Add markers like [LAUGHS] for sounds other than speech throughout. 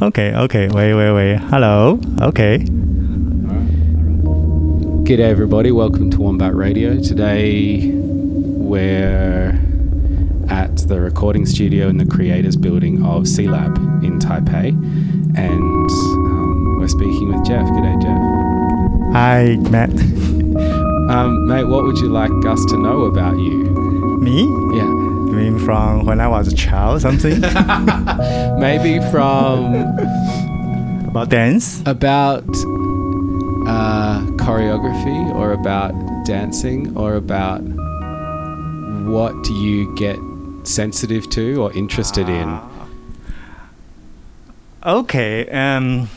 Okay, okay. Wait, wait, wait. Hello. Okay. G'day, everybody. Welcome to Wombat Radio. Today, we're at the recording studio in the Creators Building of C Lab in Taipei, and um, we're speaking with Jeff. G'day, Jeff. Hi, Matt. Um, mate, what would you like us to know about you? Me? Yeah, mean from when I was a child, something [LAUGHS] maybe from about dance? about uh, choreography, or about dancing, or about what do you get sensitive to or interested in? Okay. Um.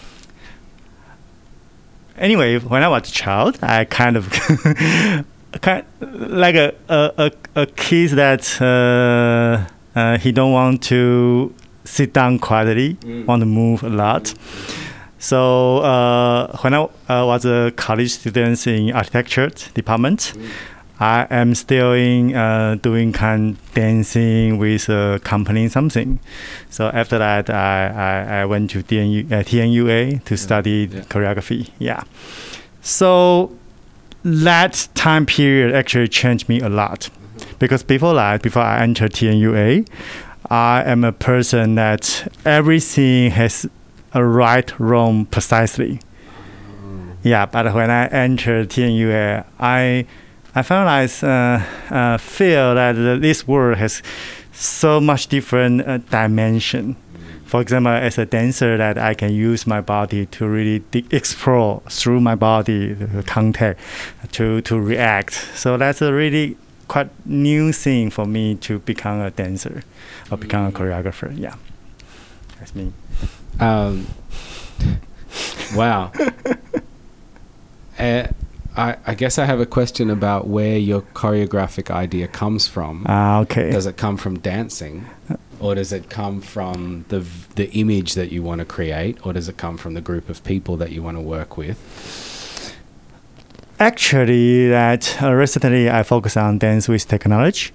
Anyway, when I was a child, I kind of, [LAUGHS] kind like a a a, a kid that uh, uh, he don't want to sit down quietly, want to move a lot. So uh, when I uh, was a college student in architecture department, I am still in uh, doing kind dancing with a company something. So after that, I, I, I went to DNU, uh, TNUA to study yeah. choreography. Yeah. So that time period actually changed me a lot because before that, before I entered TNUA, I am a person that everything has a right, wrong, precisely. Yeah, but when I entered TNUA, I I found I uh, uh, feel that this world has so much different uh, dimension. For example, as a dancer, that I can use my body to really explore through my body the contact to to react. So that's a really quite new thing for me to become a dancer or become a choreographer. Yeah, that's me. Um, wow. Uh, [LAUGHS] I, I guess I have a question about where your choreographic idea comes from. Ah, okay. Does it come from dancing, or does it come from the the image that you want to create, or does it come from the group of people that you want to work with? Actually, that uh, recently I focus on dance with technology,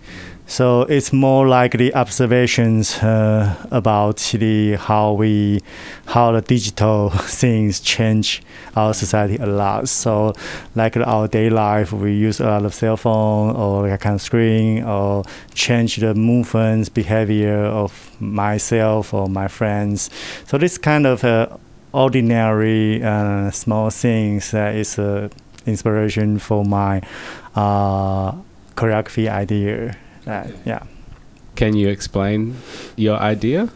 so it's more like the observations uh, about the how we how the digital [LAUGHS] things change our society a lot. So, like our day life, we use a lot of cell phone or kind of screen or change the movements, behavior of myself or my friends. So this kind of uh, ordinary uh, small things that is a inspiration for my uh, choreography idea. That, yeah. Can you explain your idea?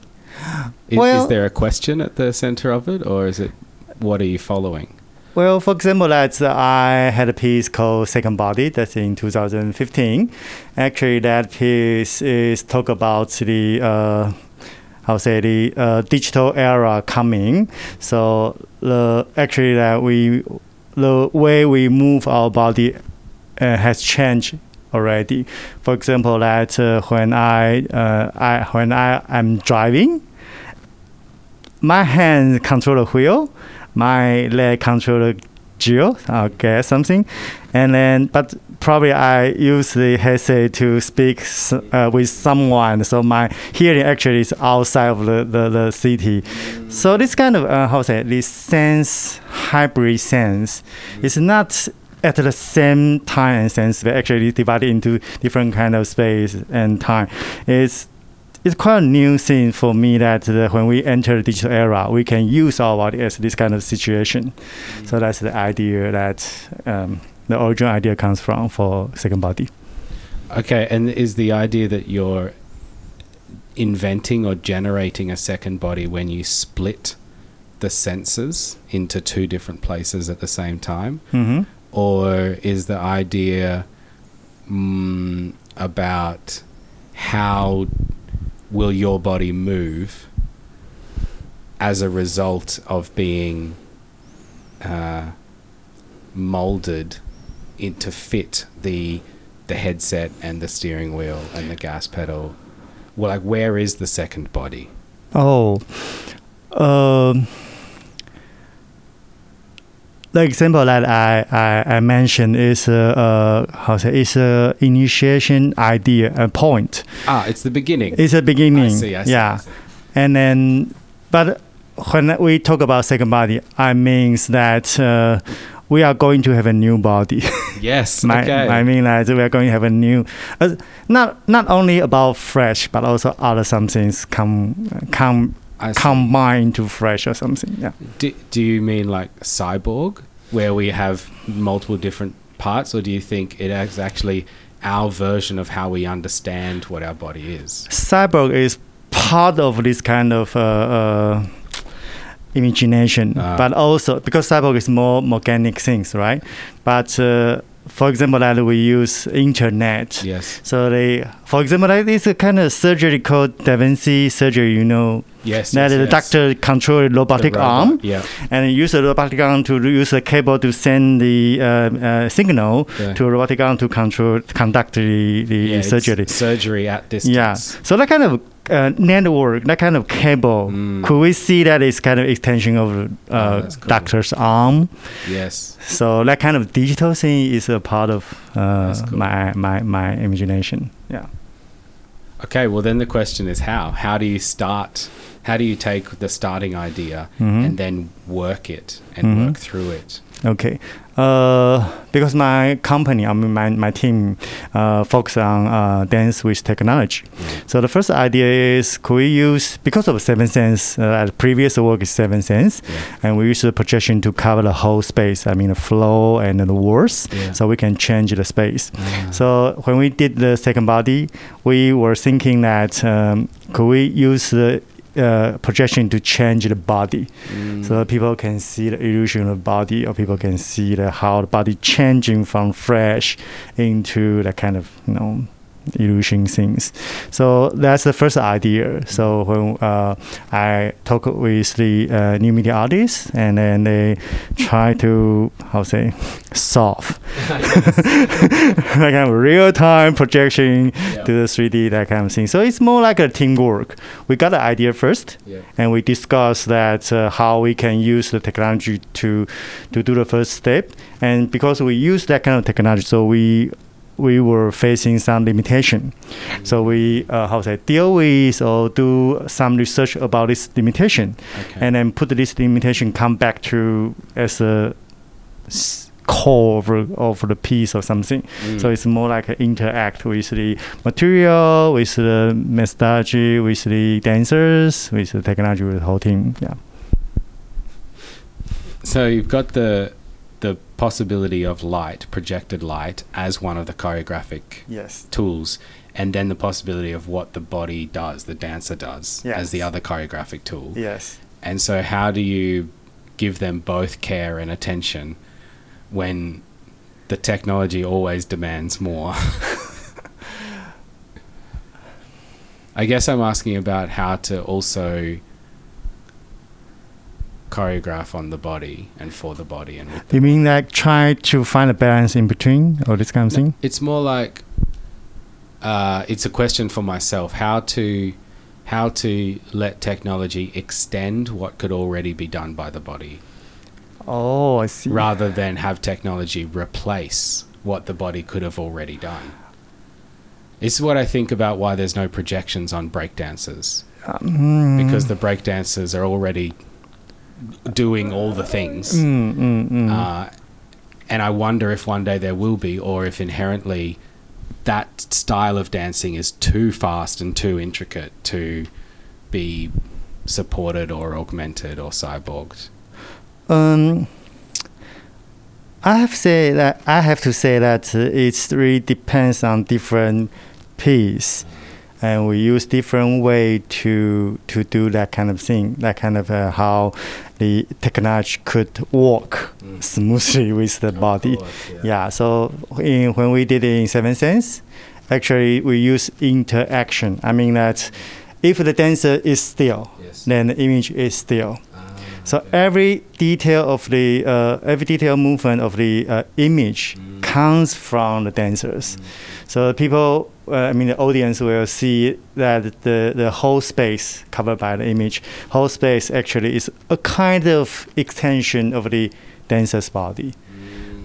Is, Well- is there a question at the center of it, or is it what are you following? Well, for example, that uh, I had a piece called Second Body that's in 2015. Actually, that piece is talk about the uh, how say the uh, digital era coming. So the actually that we the way we move our body uh, has changed already. For example, that uh, when I uh, I when I am driving, my hand control the wheel, my leg control the gear, okay, something, and then but probably I use the headset to speak uh, with someone, so my hearing actually is outside of the, the, the city. So this kind of uh, how say this sense hybrid sense is not at the same time and sense, but actually divided into different kind of space and time. It's it's quite a new thing for me that uh, when we enter the digital era, we can use our body as this kind of situation. So that's the idea that um, the original idea comes from for second body. Okay, and is the idea that you're inventing or generating a second body when you split the senses into two different places at the same time? hmm Or is the idea mm, about how will your body move as a result of being uh, molded in to fit the the headset and the steering wheel and the gas pedal? Well like where is the second body? Oh, um, the example that I, I, I mentioned is a, uh, how say is a initiation idea a point. ah it's the beginning It's a beginning. I see, I see, yeah, I and then but when we talk about second body, I means that uh, we are going to have a new body. [LAUGHS] Yes. my, okay. I mean that we are going to have a new, uh, not not only about fresh, but also other some things come come I see. combine to fresh or something. Yeah. Do, do you mean like cyborg, where we have multiple different parts, or do you think it is actually our version of how we understand what our body is? cyborg is part of this kind of uh, uh, imagination, Ah. but also because cyborg is more organic things, right? But uh, for example, that we use internet. Yes. So they, for example, like this kind of surgery called Da Vinci surgery. You know, Yes. that yes, the yes. doctor control robotic robot, arm Yeah. and use the robotic arm to use a cable to send the uh, uh, signal Yeah. to a robotic arm to control conduct the, the Yeah, surgery. Surgery at distance. Yeah. So that kind of uh, network, that kind of cable, Mm. could we see that is kind of extension of Oh, uh, that's cool. doctor's arm? Yes. So that kind of digital thing is a part of uh, cool. my, my my imagination. Yeah. Okay. Well, then the question is how? How do you start? How do you take the starting idea Mhm. and then work it and Mhm. work through it? Okay. Uh, because my company, I mean my, my team, uh, focus on uh, dance with technology. So the first idea is could we use because of seven sense? Uh, the previous work is seven sense, Yeah. and we use the projection to cover the whole space. I mean the floor and the walls, Yeah. so we can change the space. Ah. So when we did the second body, we were thinking that um, could we use the uh, projection to change the body Mm. so that people can see the illusion of body or people can see the, how the body changing from fresh into the kind of you know illusion things. So that's the first idea. So when uh, i talk with the uh, new media artists and then they try to how say solve. Like [LAUGHS] kind of real-time projection Yeah. to the 3d that kind of thing. So it's more like a teamwork. We got the idea first Yeah. and we discuss that uh, how we can use the technology to to do the first step. And because we use that kind of technology so we we were facing some limitation so we uh, how to say deal with or do some research about this limitation Okay. and then put this limitation come back to as a core of, of the piece or something Mm. so it's more like a interact with the material, with the methodology, with the dancers, with the technology, with the whole team. Yeah. So you've got the possibility of light, projected light, as one of the choreographic Yes. tools, and then the possibility of what the body does, the dancer does, as the other choreographic tool. Yes. And so, how do you give them both care and attention when the technology always demands more? [LAUGHS] [LAUGHS] I guess I'm asking about how to also choreograph on the body and for the body and with You mean like try to find a balance in between or this kind of thing? It's more like uh, it's a question for myself how to how to let technology extend what could already be done by the body Oh, I see. rather than have technology replace what the body could have already done. This is what I think about why there's no projections on breakdancers Mm, because the breakdancers are already doing all the things. Mm, mm, mm. Uh, and I wonder if one day there will be, or if inherently that style of dancing is too fast and too intricate to be supported or augmented or cyborged. Um, I have to say that I have to say that it really depends on different piece, and we use different way to to do that kind of thing. That kind of uh, how the technology could work Mm. smoothly [LAUGHS] with the body. Yeah. So in, when we did it in Seven Sense, actually we use interaction. I mean that if the dancer is still, Yes. then the image is still. So every detail of the uh, every detail movement of the uh, image Mm. comes from the dancers. So people, uh, I mean, the audience will see that the the whole space covered by the image, whole space actually is a kind of extension of the dancer's body.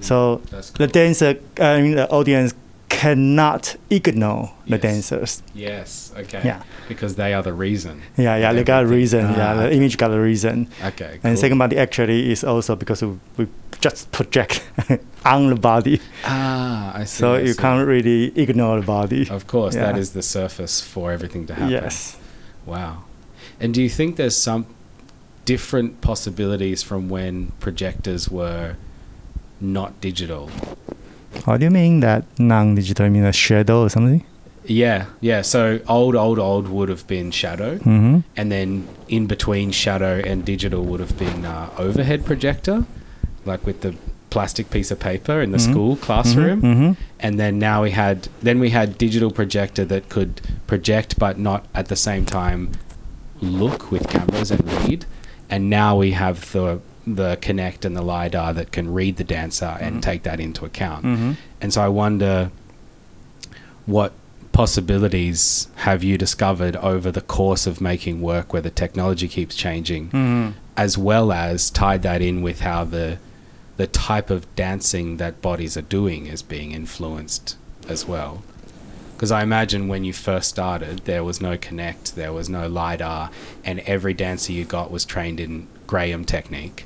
So the dancer, I mean, the audience cannot ignore the Yes. dancers. Yes. Okay. Yeah. Because they are the reason. Yeah, yeah, they got a reason. yeah, Ah, the image got a reason. Okay. And second body actually is also because we, we just project [LAUGHS] on the body, Ah, I see. so I you see. can't really ignore the body. Of course, that Yeah. is the surface for everything to happen. Yes. Wow. And do you think there's some different possibilities from when projectors were not digital? What do you mean that non-digital? Mean a shadow or something? Yeah, yeah. So old, old, old would have been shadow, Mm-hmm. and then in between shadow and digital would have been uh, overhead projector, like with the plastic piece of paper in the Mhm. school classroom. Mm-hmm. and then now we had then we had digital projector that could project but not at the same time look with cameras and read and now we have the the Kinect and the lidar that can read the dancer and Mhm. take that into account Mm-hmm. and so i wonder what possibilities have you discovered over the course of making work where the technology keeps changing Mm-hmm. as well as tied that in with how the the type of dancing that bodies are doing is being influenced as well. Because I imagine when you first started, there was no Kinect, there was no lidar, and every dancer you got was trained in Graham technique.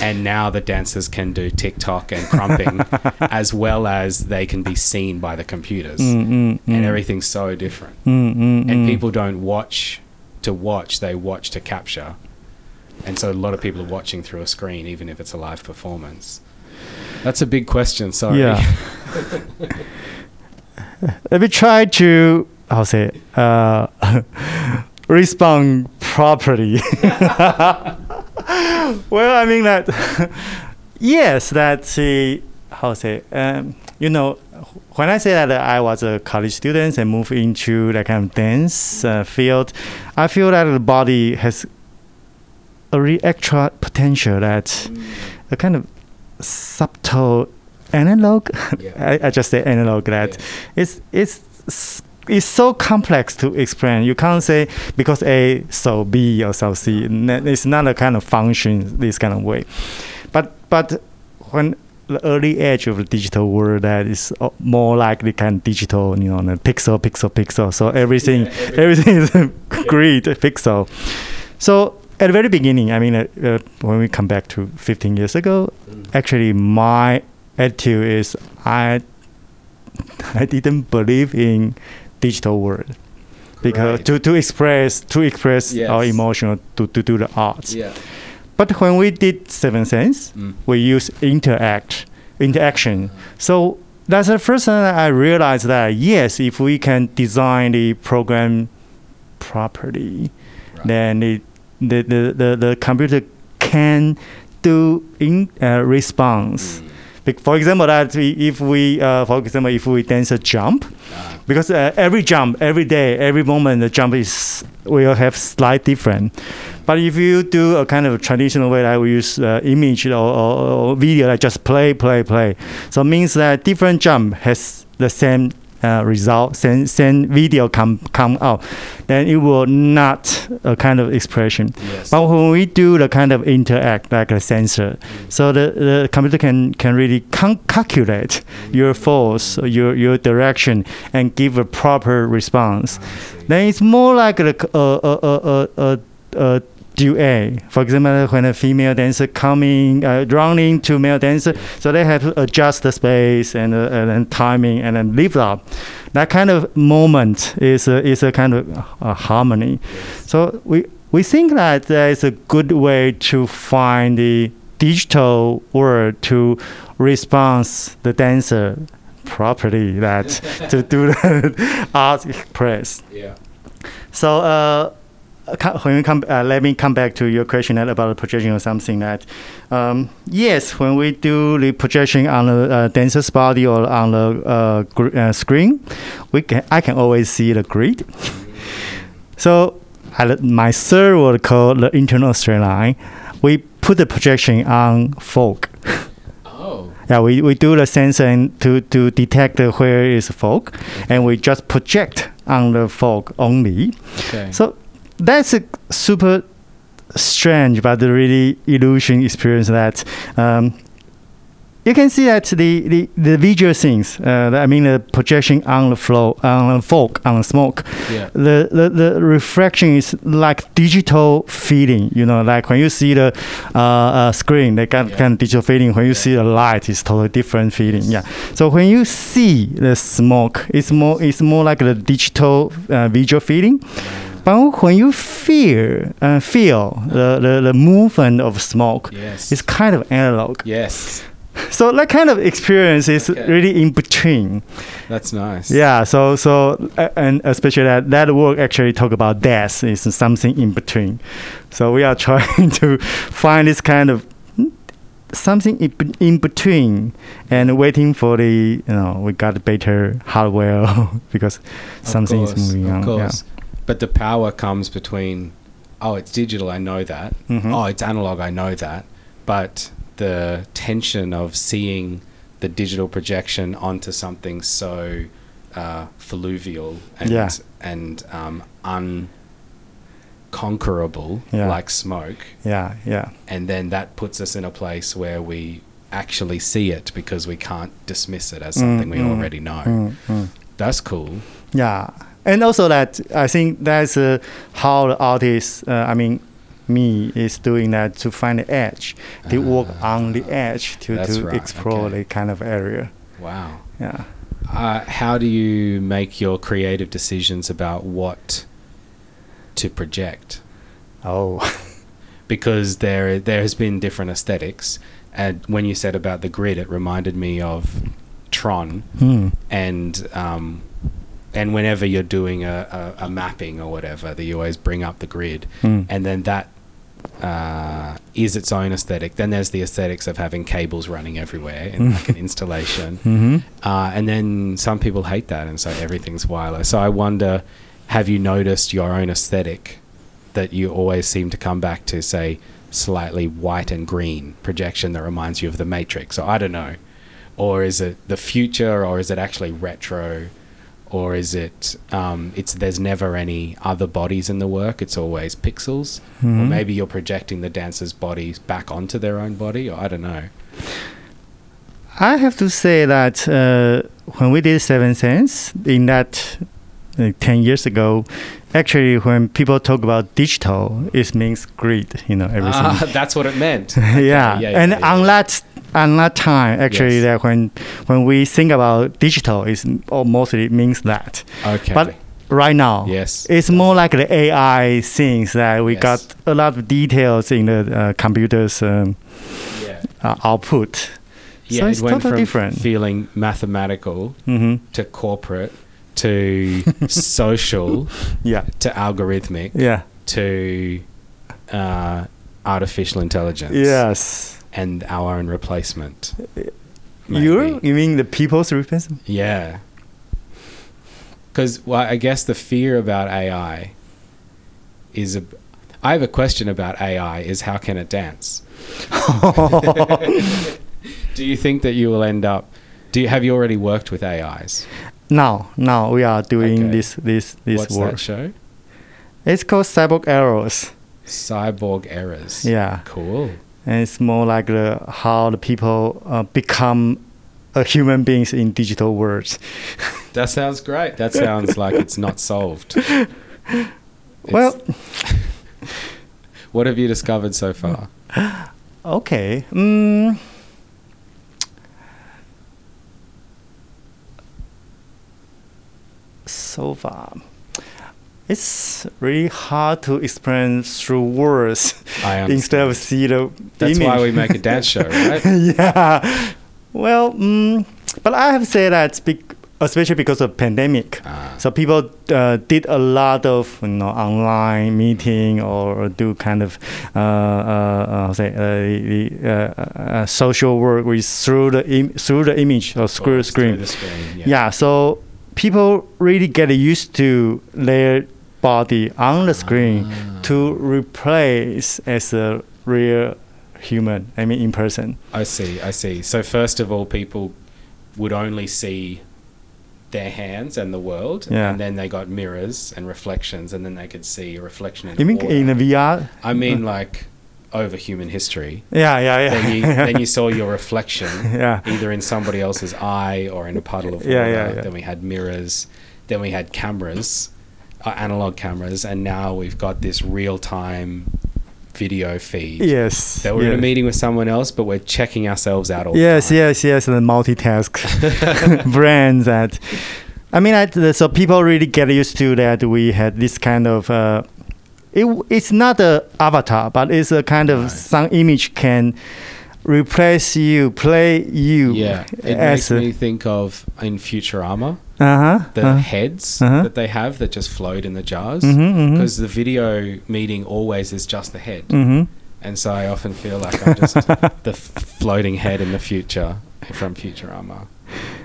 And now the dancers can do TikTok and krumping [LAUGHS] as well as they can be seen by the computers. Mm-hmm. And everything's so different. Mm-hmm. And people don't watch to watch, they watch to capture. And so a lot of people are watching through a screen, even if it's a live performance. That's a big question. Sorry. Yeah. [LAUGHS] Let me try to, I'll say, uh, [LAUGHS] respond properly. [LAUGHS] well, I mean that, [LAUGHS] yes, that's the, how to say, um, you know, when I say that I was a college student and moved into that kind of dance uh, field, I feel that the body has a real extra potential that a kind of subtle analog [LAUGHS] Yeah. I, I just say analog that it's it's s- it's so complex to explain. You can't say because A so B or so C. It's not a kind of function this kind of way. But but when the early age of the digital world that is uh, more like the kind of digital, you know, pixel, pixel, pixel. So everything, Yeah, everything is [LAUGHS] grid pixel. So at the very beginning, I mean, uh, uh, when we come back to 15 years ago, Mm. actually my attitude is I [LAUGHS] I didn't believe in digital world because Great. to, to express to express our Yes. emotion to, to do the arts. Yeah. But when we did Seven Sense, Mm. we use interact interaction. So that's the first time I realized that yes, if we can design the program properly, Right. then it, the, the, the, the computer can do in uh, response. Mm. For example, that we, if we, uh, for example, if we dance a jump, Ah, because uh, every jump, every day, every moment, the jump is will have slight different. But if you do a kind of traditional way, like we use uh, image or, or, or video, like just play, play, play. So it means that different jump has the same uh, result, same, same video come come out, then it will not a kind of expression. yes. But when we do the kind of interact like a sensor, mm. so the, the computer can, can really calculate mm. your force, your, your direction, and give a proper response. Ah, then it's more like a, a, a, a, a, a duet. For example, when a female dancer coming, uh, running to male dancer, so they have to adjust the space and, uh, and then timing and then lift up. That kind of moment is a, is a kind of uh, harmony. So we we think that there is a good way to find the digital world to respond the dancer properly that [LAUGHS] to do the [LAUGHS] art express. Yeah. So uh, when we come, uh, let me come back to your question about the projection or something that, um, yes, when we do the projection on the uh, dancer's body or on the uh, gr- uh, screen, we can I can always see the grid. [LAUGHS] So I, my third word called the eternal straight line, we put the projection on folk. [LAUGHS] Oh. Yeah, we, we do the sensing to, to detect where is folk, and we just project on the folk only. Okay. So that's a super strange but really illusion experience that um, you can see that the, the, the visual things, uh, I mean the projection on the floor, on the fog, on the smoke, Yeah. the, the, the reflection is like digital feeling, you know, like when you see the uh, uh, screen, they got Yeah. kind of digital feeling. When you see the light, it's totally different feeling. Yeah. So when you see the smoke, it's more it's more like the digital uh, visual feeling. But when you feel uh, feel the, the, the movement of smoke, Yes. it's kind of analog. yes. [LAUGHS] So that kind of experience is Okay. really in between. That's nice. Yeah. So so uh, and especially that that work actually talk about death is something in between. So we are [LAUGHS] trying to find this kind of something in, in between and waiting for the you know we got better hardware [LAUGHS] because something course, is moving of on. course. But the power comes between, oh, it's digital, I know that. Mhm. Oh, it's analog, I know that. But the tension of seeing the digital projection onto something so uh, fluvial and Yeah. and um, unconquerable, Yeah. like smoke, Yeah. Yeah. and then that puts us in a place where we actually see it because we can't dismiss it as something we mm. already know. Mm, mm. That's cool. Yeah, and also that I think that's uh, how the artist, uh, I mean, me is doing that to find the edge. They work on the edge to, Ah. To right, explore okay. the kind of area. Wow. Yeah. Uh, how do you make your creative decisions about what to project? Oh. [LAUGHS] Because there there has been different aesthetics, and when you said about the grid, it reminded me of Tron, Hmm. and um, and whenever you're doing a, a, a mapping or whatever, that you always bring up the grid, Hmm. and then that uh, is its own aesthetic. Then there's the aesthetics of having cables running everywhere in like an [LAUGHS] installation. hmm Uh, and then some people hate that and say everything's wireless. So I wonder, have you noticed your own aesthetic that you always seem to come back to, say, slightly white and green projection that reminds you of the Matrix? Or I don't know. Or is it the future, or is it actually retro? Or is it um, it's there's never any other bodies in the work? It's always pixels, or Mhm. maybe you're projecting the dancers' bodies back onto their own body, or I don't know. I have to say that uh, when we did Seven Sense in that uh, 10 years ago, actually, when people talk about digital, it means grid, you know, everything. Ah, [LAUGHS] that's what it meant. [LAUGHS] yeah. yeah, yeah, and yeah. on that that time, actually, Yes. that when when we think about digital, it mostly means that. Okay. But right now, yes. it's more like the AI things that we Yes. got a lot of details in the uh, computer's um, yeah. uh, output. Yeah, so it it's went totally from different. feeling mathematical hmm to corporate to [LAUGHS] social Yeah. to algorithmic Yeah. to uh, artificial intelligence. Yes. And our own replacement. You maybe. you mean the people's replacement? Yeah. Because well, I guess the fear about AI is a. I have a question about AI. Is how can it dance? [LAUGHS] [LAUGHS] Do you think that you will end up? Do you have you already worked with AIs? now, now we are doing Okay. this this this What's work. that show? It's called Cyborg Errors. Cyborg errors. Yeah. Cool. And it's more like the, how the people uh, become a human beings in digital worlds. [LAUGHS] That sounds great. That sounds like it's not solved. [LAUGHS] It's- Well, [LAUGHS] what have you discovered so far? okay. Mm, so far, it's really hard to explain through words [LAUGHS] instead of see the That's image. why we make a dance show, [LAUGHS] right? yeah. Well, mm, but I have to say that, especially because of pandemic, Ah. so people uh, did a lot of you know online meeting or do kind of uh, uh, uh, say uh, the uh, uh, social work with through the Im- through the image or screen through the screen. Yeah. Yeah, so people really get used to their body on the screen Ah. to replace as a real human. I mean, in person. I see. I see. So first of all, people would only see their hands and the world, Yeah. and then they got mirrors and reflections, and then they could see a reflection in You mean water. in the VR? I mean, like over human history. Yeah, yeah, yeah. Then you then you saw your [LAUGHS] reflection Yeah. either in somebody else's eye or in a puddle of water. Yeah, yeah, yeah. Then we had mirrors. Then we had cameras, uh, analog cameras, and now we've got this real time video feed. yes. That we're in a meeting with someone else, but we're checking ourselves out all Yes, the time. yes, yes. The multitask [LAUGHS] [LAUGHS] brands that. I mean, I, so people really get used to that. We had this kind of. Uh, it, it's not a avatar, but it's a kind of No. some image can replace you, play you. Yeah, it makes me think of in Futurama Uh huh. the uh, heads Uh-huh. that they have that just float in the jars. Mhm, mhm. Because the video meeting always is just the head, mm-hmm. and so I often feel like I'm just the f- floating head in the future from Futurama.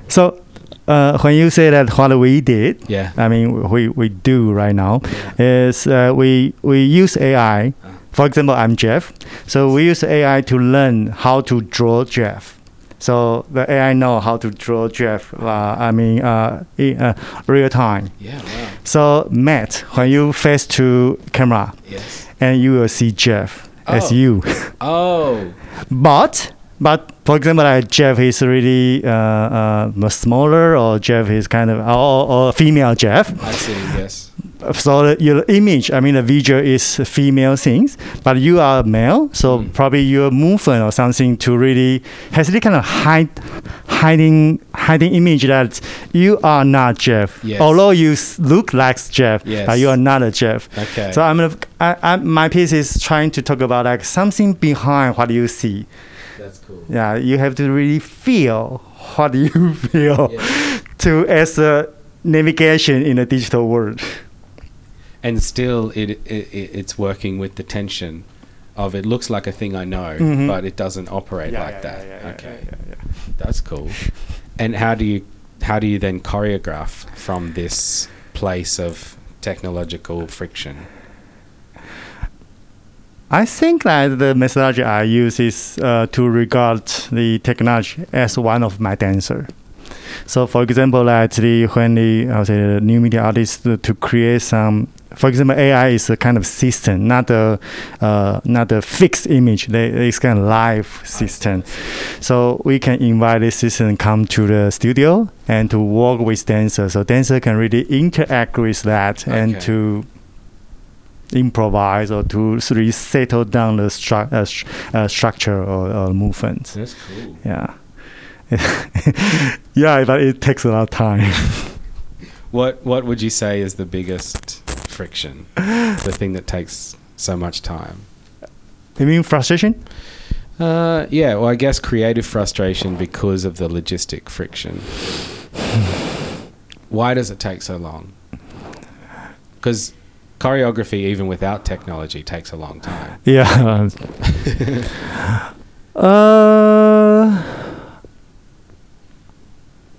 So, uh, when you say that what we did, Yeah. I mean, we, we do right now is uh, we we use AI. Uh. For example, I'm Jeff, so we use AI to learn how to draw Jeff. So the AI know how to draw Jeff. Uh, I mean, uh, in uh, real time. Yeah. Wow. So Matt, when you face to camera, Yes. and you will see Jeff as Oh. you. Oh. [LAUGHS] But but for example, like Jeff is really uh, uh, smaller, or Jeff is kind of or, or female Jeff. I see. Yes. So the, your image, I mean, the visual is female things, but you are male, so Mm. probably your movement or something to really has this kind of hide, hiding hiding image that you are not Jeff, Yes. although you look like Jeff, Yes. but you are not a Jeff. Okay. So I'm gonna, I, I, my piece is trying to talk about like something behind what you see. That's cool. Yeah, you have to really feel what [LAUGHS] you feel Yeah. to as a navigation in a digital world. And still, it, it it- it's working with the tension of it looks like a thing I know, Mhm. but it doesn't operate Yeah, like yeah, that. yeah, yeah, okay. yeah, yeah, yeah. That's cool. And how do you how do you then choreograph from this place of technological friction? I think that the methodology I use is uh, to regard the technology as one of my dancer. So, for example, the when the I would say the new media artists to, to create some, for example, AI is a kind of system, not a uh, not a fixed image. They, it's kind of live system. So we can invite this system come to the studio and to work with dancer. So dancer can really interact with that and to improvise or to really settle down the stru- uh, sh- uh, structure or, or movement. That's cool. Yeah. [LAUGHS] yeah, but it takes a lot of time. [LAUGHS] What what would you say is the biggest friction? the thing that takes so much time? you mean frustration? Uh, yeah, well, I guess creative frustration because of the logistic friction. [SIGHS] Why does it take so long? Because choreography, even without technology, takes a long time. Yeah. [LAUGHS] uh,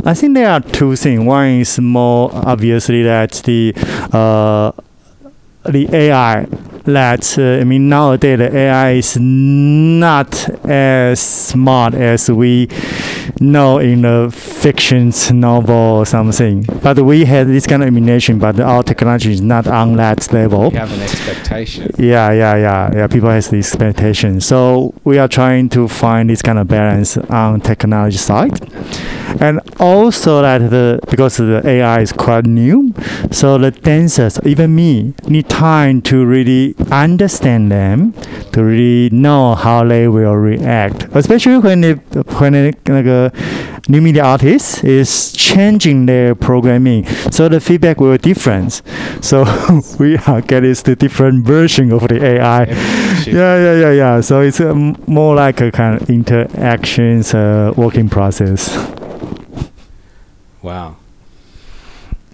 I think there are two things. One is more obviously that the uh, the AI that uh, I mean nowadays the AI is not as smart as we know in the fictions novel or something. But we had this kind of imagination, but our technology is not on that level. You have an expectation. Yeah, yeah, yeah, yeah. People has the expectation, so we are trying to find this kind of balance on technology side, and also that the because the AI is quite new, so the dancers, even me, need time to really understand them, to really know how they will react, especially when they when a new media artist is changing their programming, so the feedback will be different. So [LAUGHS] we are getting the different version of the AI. Yeah, yeah, yeah, yeah. So it's uh, m- more like a kind of interactions uh, working process. Wow.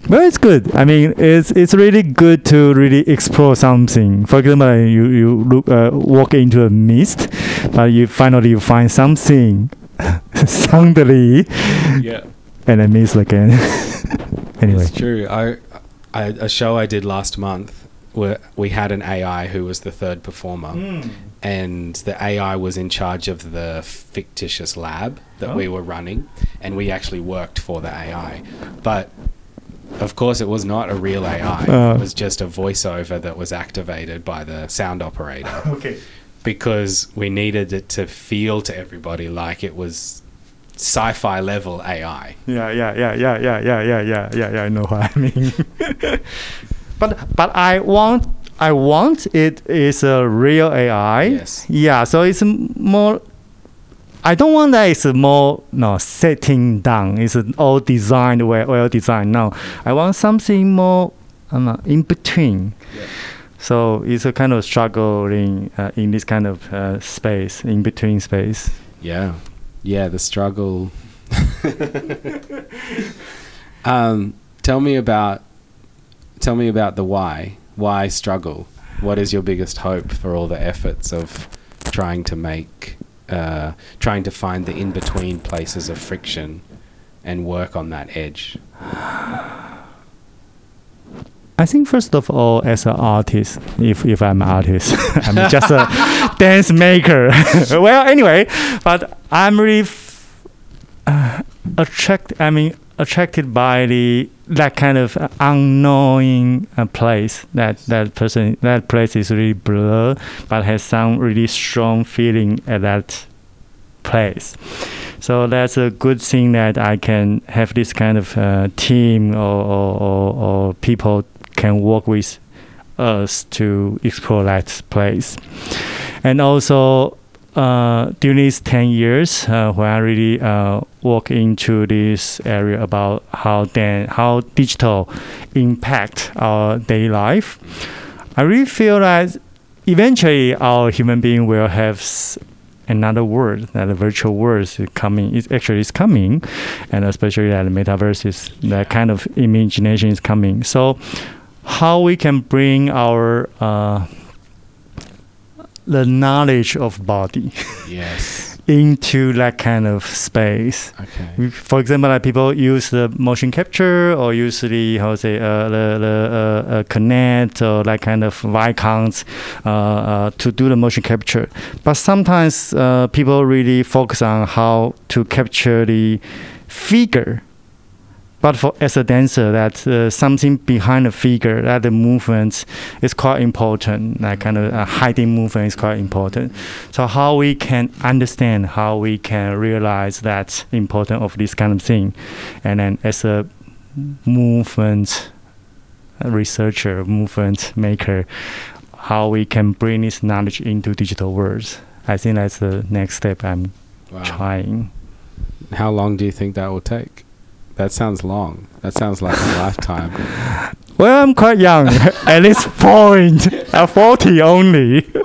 But it's good. I mean, it's it's really good to really explore something. For example, you you look uh, walk into a mist, but you finally you find something [LAUGHS] suddenly, Yeah. and then mist again. [LAUGHS] anyway, It's true. I, I a show I did last month where we had an AI who was the third performer, and the AI was in charge of the fictitious lab that we Oh. were running, and we actually worked for the AI, but. Of course, it was not a real AI. Uh. it was just a voiceover that was activated by the sound operator. [LAUGHS] okay. because we needed it to feel to everybody like it was sci-fi level AI. Yeah, yeah, yeah, yeah, yeah, yeah, yeah, yeah, yeah, yeah. I know what I mean. [LAUGHS] but but I want I want it is a real AI. Yes. Yeah, so it's more. I don't want that it's more no setting down. It's all designed well, well designed. No, I want something more um, in between. Yeah. So it's a kind of struggling uh, in this kind of uh, space, in between space. Yeah, yeah, the struggle. [LAUGHS] um, tell me about, tell me about the why. Why struggle? What is your biggest hope for all the efforts of trying to make, uh, trying to find the in between places of friction, and work on that edge? I think first of all, as an artist, if if I'm an artist, [LAUGHS] I'm just a [LAUGHS] dance maker. [LAUGHS] well, anyway, but I'm really f- uh, attract. I mean, attracted by the that kind of unknowing uh, place. That that person, that place is really blur, but has some really strong feeling at that place. So that's a good thing that I can have this kind of uh, team or, or, or, or people can work with us to explore that place. And also, uh, during these 10 years, uh, when I really uh, walk into this area about how then how digital impact our daily life, I really feel that eventually our human being will have s- another world that the virtual world is coming is actually is coming and especially that the metaverse is that kind of imagination is coming. So how we can bring our uh, the knowledge of body Yes. [LAUGHS] into that kind of space. Okay. For example, like people use the motion capture or use the how to say uh, the the uh, uh, Kinect or that kind of Vicons uh, uh, to do the motion capture. But sometimes uh, people really focus on how to capture the figure. But for as a dancer, that uh, something behind the figure, that the movement is quite important. That kind of uh, hiding movement is quite important. So how we can understand, how we can realize that important of this kind of thing, and then as a movement researcher, movement maker, how we can bring this knowledge into digital worlds. I think that's the next step I'm Wow. trying. How long do you think that will take? That sounds long. That sounds like a lifetime. [LAUGHS] Well, I'm quite young [LAUGHS] at this point. I'm 40 only. [LAUGHS]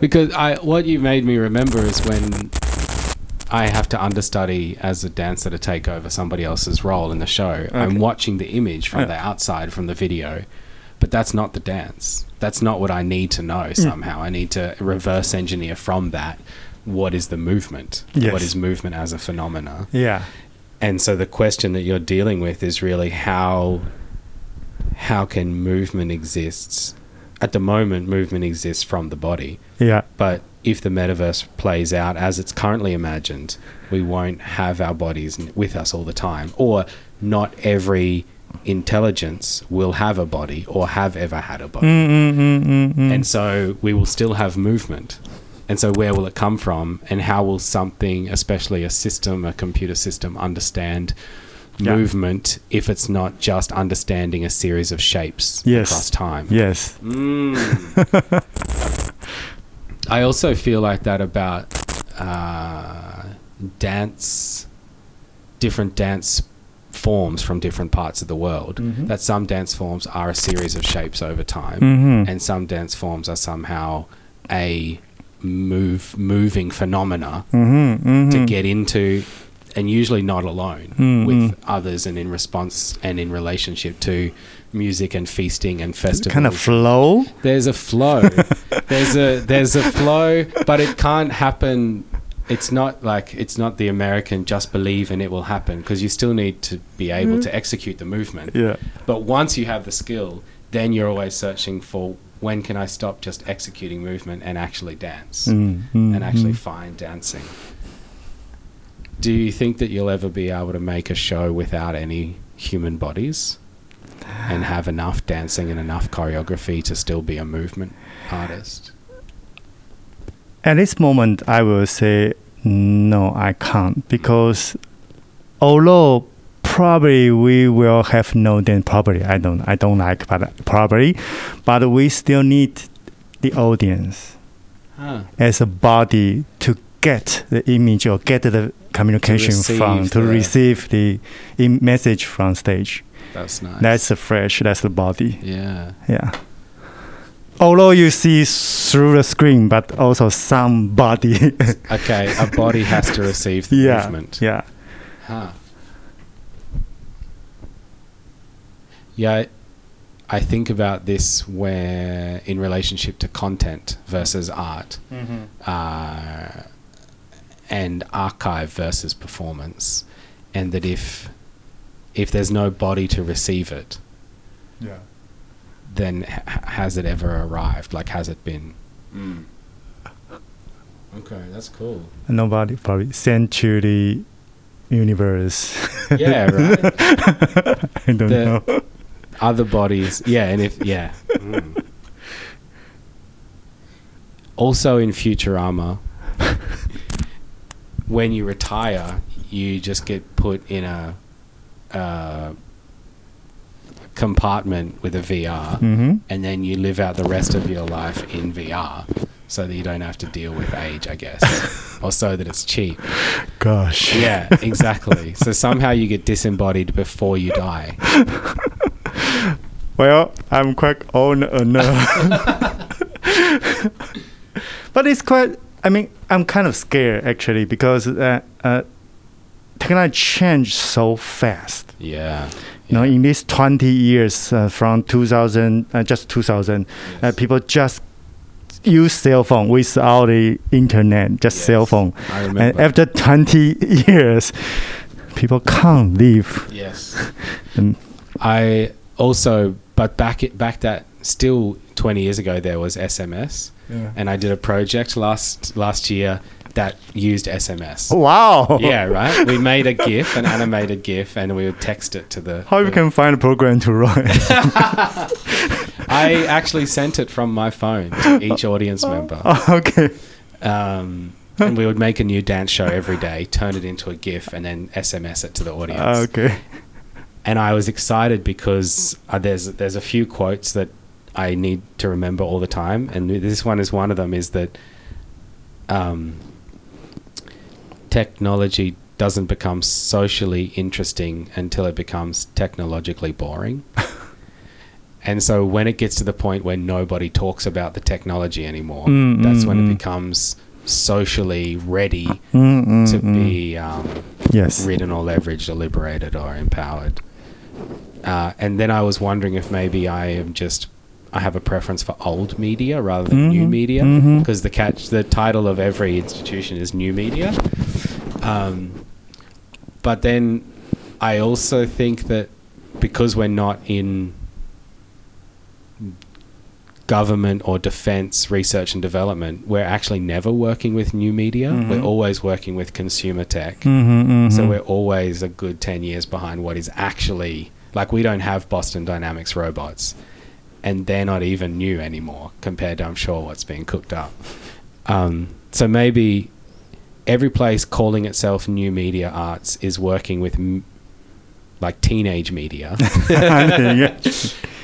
Because I, what you made me remember is when I have to understudy as a dancer to take over somebody else's role in the show. I'm watching the image from Yeah. the outside from the video, but that's not the dance. That's not what I need to know. Mm. Somehow, I need to reverse engineer from that. What is the movement? Yes. What is movement as a phenomena? Yeah. And so the question that you're dealing with is really how how can movement exists? At the moment movement exists from the body. Yeah. but if the metaverse plays out as it's currently imagined we won't have our bodies with us all the time. Or not every intelligence will have a body or have ever had a body. Mm, mm, mm, and so we will still have movement. And so where will it come from? And how will something, especially a system, a computer system, understand Yeah. movement if it's not just understanding a series of shapes Yes. across time? yes. Mm. [LAUGHS] I also feel like that about uh, dance, different dance forms from different parts of the world. Mhm. That some dance forms are a series of shapes over time, Mm-hmm. and some dance forms are somehow a move moving phenomena mm-hmm. Mm-hmm. to get into and usually not alone Mm, with mm. others and in response and in relationship to music and feasting and festivals kind of flow. there's a flow [LAUGHS] there's a there's a flow but it can't happen it's not like it's not the american just believe and it will happen because you still need to be able to execute the movement Yeah. but once you have the skill then you're always searching for when can i stop just executing movement and actually dance Mm, mm, and actually mm. find dancing do you think that you'll ever be able to make a show without any human bodies and have enough dancing and enough choreography to still be a movement artist At this moment, I will say no, I can't because although probably we will have no then probably I don't I don't like but probably, but we still need the audience Huh. as a body to get the image or get the communication receive from to the- receive the im- message from stage. That's nice. That's the fresh. That's the body. yeah. Yeah. Although you see through the screen, but also some body. [LAUGHS] Okay, a body has to receive the yeah. movement. Yeah. Huh. Yeah, I- I think about this where in relationship to content versus art, uh, and archive versus performance, and that if if there's no body to receive it, Yeah. then h- has it ever arrived? Like, has it been? Okay, that's cool. Nobody probably sent to the universe. Yeah, right. [LAUGHS] I don't The- know. Other bodies. Yeah and if yeah. Mm. also in futurama when you retire you just get put in a uh, compartment with a vr hmm and then you live out the rest of your life in vr so that you don't have to deal with age i guess or so that it's cheap. Gosh. yeah exactly. So somehow you get disembodied before you die [LAUGHS] [LAUGHS] Well, I'm quite old enough. [LAUGHS] but it's quite. I mean, I'm kind of scared actually because uh, uh, technology changed so fast. yeah You know, in these 20 years uh, from 2000, uh, just 2000, uh, people just use cell phone without the internet, just cell phone. I remember. And after 20 years, people can't live. Yes. [LAUGHS] And I also, but back it back that still twenty years ago there was SMS, and I did a project last last year that used SMS. wow. Yeah, [LAUGHS] right. We made a GIF, an animated GIF, and we would text it to the. How you the- can find a program to run? [LAUGHS] [LAUGHS] I actually sent it from my phone to each audience member, okay. um, and we would make a new dance show every day, turn it into a GIF, and then SMS it to the audience. Okay. And I was excited because uh, there's there's a few quotes that I need to remember all the time, and this one is one of them. Is that um, technology doesn't become socially interesting until it becomes technologically boring. [LAUGHS] and so when it gets to the point where nobody talks about the technology anymore, Mm, that's mm, when it mm. becomes socially ready Mm, mm, to mm. be um, yes. ridden or leveraged or liberated or empowered. Uh, and then I was wondering if maybe I am just I have a preference for old media rather than new Mhm, media because the catch the title of every institution is new media. Um, but then I also think that because we're not in government or defense research and development, we're actually never working with new media. We're Mhm. always working with consumer tech. Mhm, mhm. So we're always a good 10 years behind what is actually like we don't have Boston Dynamics robots and they're not even new anymore compared to I'm sure what's being cooked up. Um, so maybe every place calling itself new media arts is working with m- like teenage media [LAUGHS] yeah.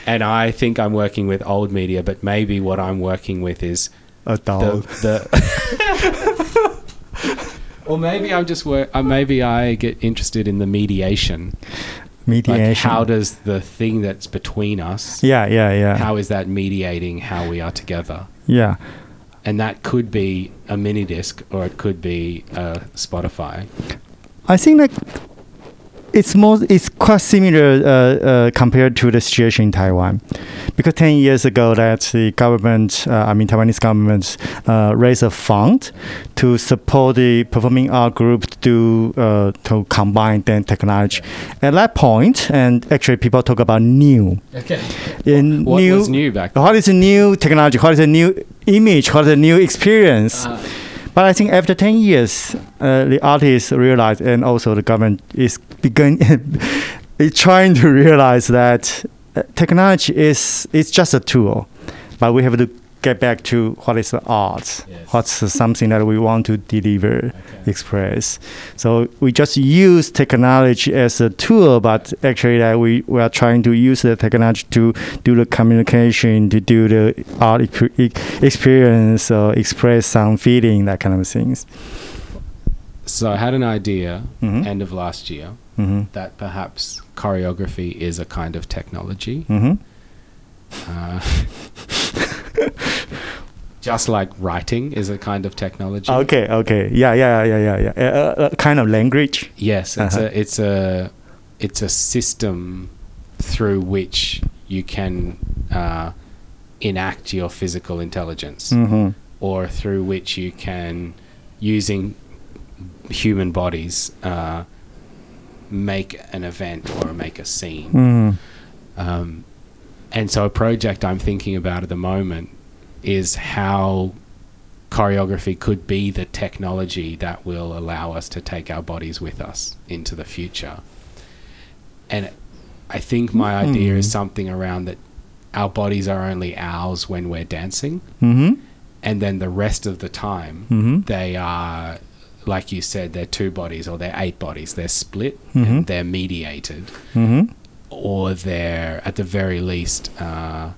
and I think I'm working with old media but maybe what I'm working with is Adult. the [LAUGHS] or maybe I'm just work. Uh, maybe I get interested in the mediation. Mediation. Like, how does the thing that's between us? yeah, yeah, yeah. How is that mediating how we are together? yeah. And that could be a mini disc, or it could be a Spotify. I think like it's more it's quite similar uh, uh, compared to the situation in Taiwan, because ten years ago that the government, uh, I mean Taiwanese government, uh, raised a fund to support the performing art group to uh, to combine then technology. At that point, and actually people talk about new Okay. in What new. was new back then? What is a new technology? What is a new image? What is a new experience? Uh, But I think after 10 years, uh, the artists realize, and also the government is begin [LAUGHS] is trying to realize that uh, technology is is just a tool, but we have to get back to what is the art, Yes. what's something that we want to deliver, Okay. express. So we just use technology as a tool, but actually that we, we are trying to use the technology to do the communication, to do the art exp- experience, or express some feeling, that kind of things. So I had an idea Mhm. end of last year Mm-hmm. that perhaps choreography is a kind of technology. Mm-hmm. Uh, [LAUGHS] [LAUGHS] just like writing is a kind of technology. Okay, okay, yeah, yeah, yeah, yeah, yeah. Uh, uh, uh, kind of language. Yes, it's Uh-huh. a it's a it's a system through which you can uh, enact your physical intelligence, Mm-hmm. or through which you can, using human bodies, uh, make an event or make a scene. Mm-hmm. Um, and so, a project I'm thinking about at the moment is how choreography could be the technology that will allow us to take our bodies with us into the future. And I think my idea is something around that our bodies are only ours when we're dancing, Mm-hmm. and then the rest of the time, Mm-hmm. they are, like you said, they're two bodies or they're eight bodies. They're split Mhm. and they're mediated Mm-hmm. Or they're at the very least uh,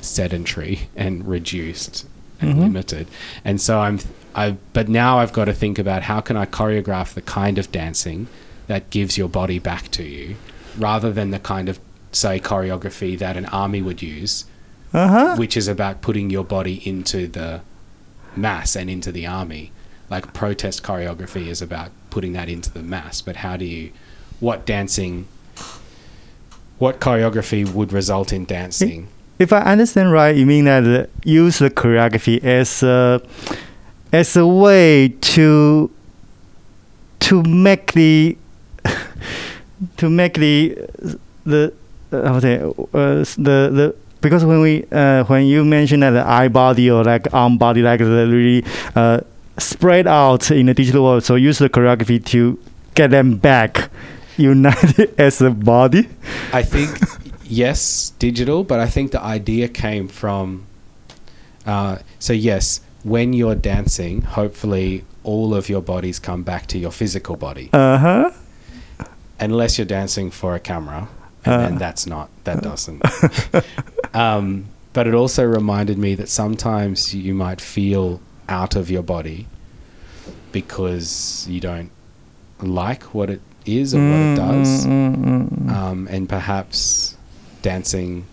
sedentary and reduced and Mhm. limited. And so I'm, I. But now I've got to think about how can I choreograph the kind of dancing that gives your body back to you, rather than the kind of say choreography that an army would use, Uh-huh. which is about putting your body into the mass and into the army. Like protest choreography is about putting that into the mass. But how do you, what dancing, what choreography would result in dancing? If I understand right, you mean that use the choreography as a as a way to to make the [LAUGHS] to make the the uh, how say uh, the the because when we uh, when you mention that the eye body or like arm body like the really uh, spread out in the digital world, so use the choreography to get them back united [LAUGHS] as a body. I think yes, digital, but I think the idea came from. Uh, so yes, when you're dancing, hopefully all of your bodies come back to your physical body, Uh huh. unless you're dancing for a camera, and Uh. then that's not that doesn't. [LAUGHS] um, but it also reminded me that sometimes you might feel out of your body because you don't like what it is or what it does Mm, mm, mm, mm. um, and perhaps dancing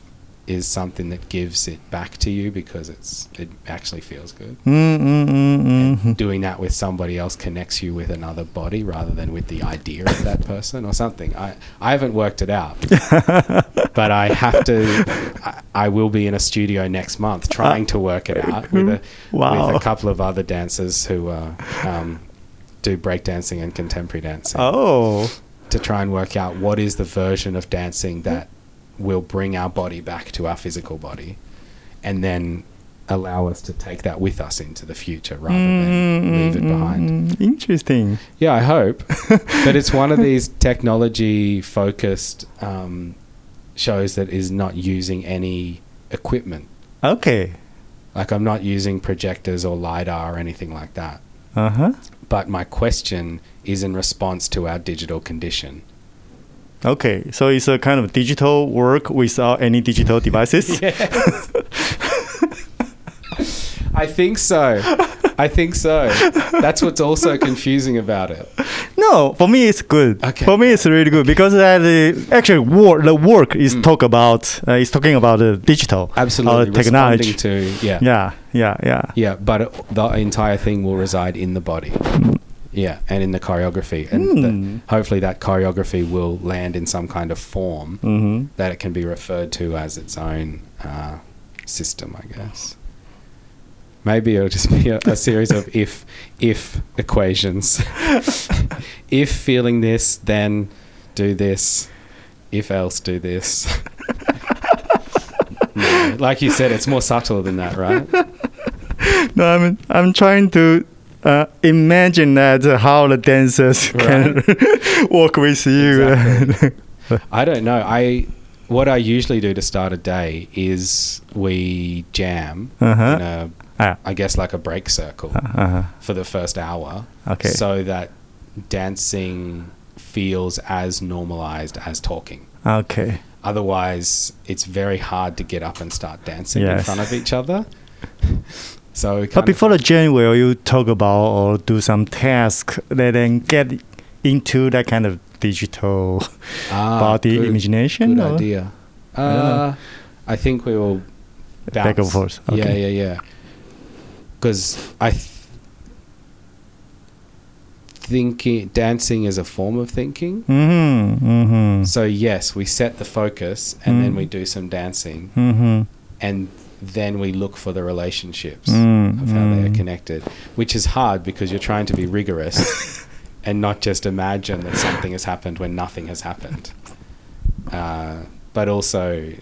is something that gives it back to you because it's it actually feels good. Mm, mm, mm, mm. And doing that with somebody else connects you with another body rather than with the idea of that person or something. I, I haven't worked it out, [LAUGHS] but I have to. I, I will be in a studio next month trying to work it [LAUGHS] out with a Wow. with a couple of other dancers who uh, um, do breakdancing and contemporary dancing Oh. to try and work out what is the version of dancing that will bring our body back to our physical body and then allow us to take that with us into the future rather than leave it behind. Mm, Interesting. Yeah, I hope. [LAUGHS] but it's one of these technology focused um, shows that is not using any equipment. Okay. Like I'm not using projectors or LiDAR or anything like that. Uh huh. But my question is in response to our digital condition. Okay. So it's a kind of digital work without any digital devices. [LAUGHS] [LAUGHS] I think so. [LAUGHS] I think so. That's what's also [LAUGHS] confusing about it. No, for me it's good. Okay. For me it's really good because uh, actually work the work is Mm. talk about uh, is talking about the digital Absolutely. uh, technology. To yeah. Yeah. Yeah. Yeah. Yeah, but it, the entire thing will reside in the body. Yeah, and in the choreography. And Hmm. the, hopefully that choreography will land in some kind of form Mm-hmm. that it can be referred to as its own uh, system, I guess. Maybe it'll just be a, a series of if if equations. [LAUGHS] if feeling this, then do this. If else, do this. [LAUGHS] No, like you said, it's more subtle than that, right? No, I'm I'm trying to uh, imagine that uh, how the dancers can [LAUGHS] work with you. Exactly. I don't know. I what I usually do to start a day is we jam Uh-huh. in a, Ah. I guess like a break circle Uh-huh. for the first hour. Okay. So that dancing feels as normalized as talking. Okay. Otherwise, it's very hard to get up and start dancing in front of each other. [LAUGHS] So, But before the jam, will you talk about or do some task that then get into that kind of digital Ah, body good- imagination? Good or? idea. Uh, I think we will Back and forth. Yeah, yeah, yeah. Because I th- thinking dancing is a form of thinking. Mm-hmm. Mm-hmm. So yes, we set the focus and then Mm. we do some dancing Mm-hmm. and then we look for the relationships Mm, of how they are mm. connected, which is hard because you're trying to be rigorous [LAUGHS] and not just imagine that something has happened when nothing has happened. Uh, but also,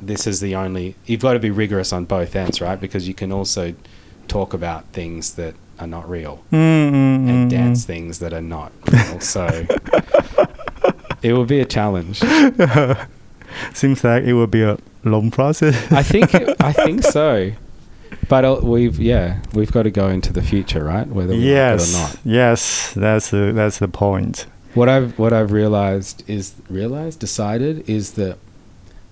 this is the only you've got to be rigorous on both ends, right? Because you can also talk about things that are not real Mm-hmm. and dance things that are not real. [LAUGHS] So it will be a challenge. [LAUGHS] Seems like it will be a long process. I think I [LAUGHS] think so. But uh, we've yeah we've got to go into the future, right? Whether we like it or not. Yes. That's the, that's the point. What I've what I've realized is realized decided is that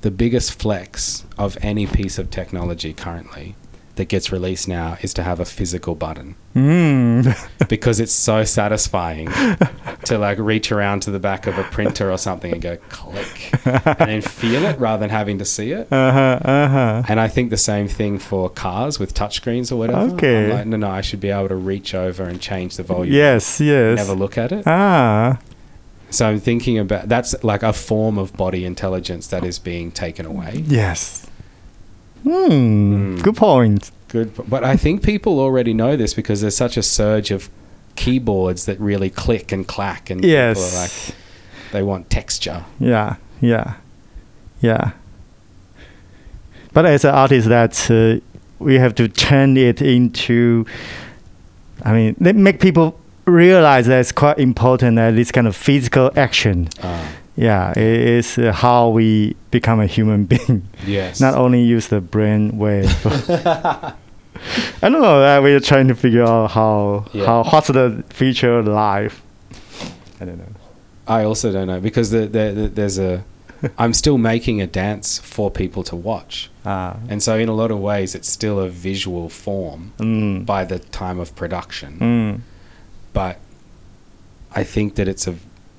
the biggest flex of any piece of technology currently that gets released now is to have a physical button Mm. [LAUGHS] because it's so satisfying [LAUGHS] to like reach around to the back of a printer or something and go click and then feel it rather than having to see it. uh-huh. Uh-huh. And I think the same thing for cars with touchscreens or whatever. Okay. I'm like, no, no, I should be able to reach over and change the volume. Yes. Yes. Never look at it. Ah. So I'm thinking about that's like a form of body intelligence that is being taken away. Yes. Hmm. Mm. Good point. Good, but I think people already know this because there's such a surge of keyboards that really click and clack, and people are like Yes. they want texture. Yeah. Yeah. Yeah. But as an artist, that uh, we have to turn it into. I mean, make people realize that it's quite important that this kind of physical action. Uh, Yeah, it is uh, how we become a human [LAUGHS] being. yes. Not only use the brain wave. [LAUGHS] I don't know. Uh, we're trying to figure out how Yeah. how what's the future life. I don't know. I also don't know because the, the, the, there's a. [LAUGHS] I'm still making a dance for people to watch, Ah. and so in a lot of ways, it's still a visual form Mm. by the time of production. Mm. But I think that it's a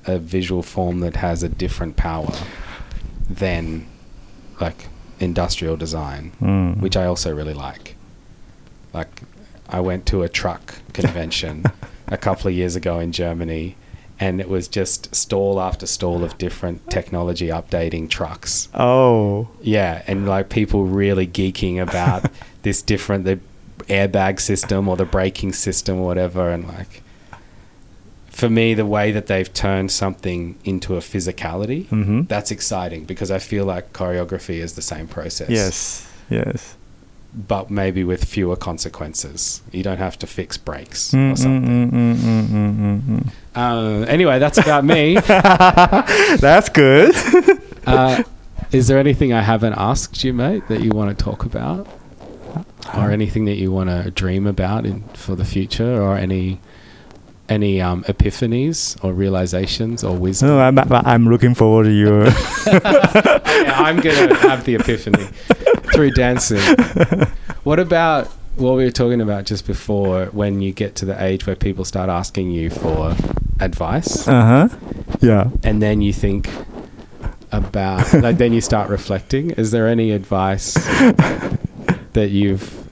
a visual form that has a different power than like industrial design, Mm. which I also really like. Like I went to a truck [LAUGHS] convention a couple of years ago in Germany and it was just stall after stall of different technology updating trucks. Oh. Yeah, and like people really geeking about [LAUGHS] this different the airbag system or the braking system or whatever and like for me the way that they've turned something into a physicality Mm-hmm. that's exciting because I feel like choreography is the same process. Yes. Yes. But maybe with fewer consequences. You don't have to fix brakes Mm, or something. mm, mm, Uh, anyway, that's about me. [LAUGHS] That's good. [LAUGHS] Uh, is there anything I haven't asked you, mate, that you want to talk about? Or anything that you want to dream about in, for the future? Or any any um, epiphanies or realizations or wisdom? no, I'm, I'm looking forward to your. [LAUGHS] Yeah, I'm going to have the epiphany through dancing. What about what we were talking about just before when you get to the age where people start asking you for advice uh huh. Yeah. and then you think about, like, then you start reflecting? Is there any advice [LAUGHS] that you've.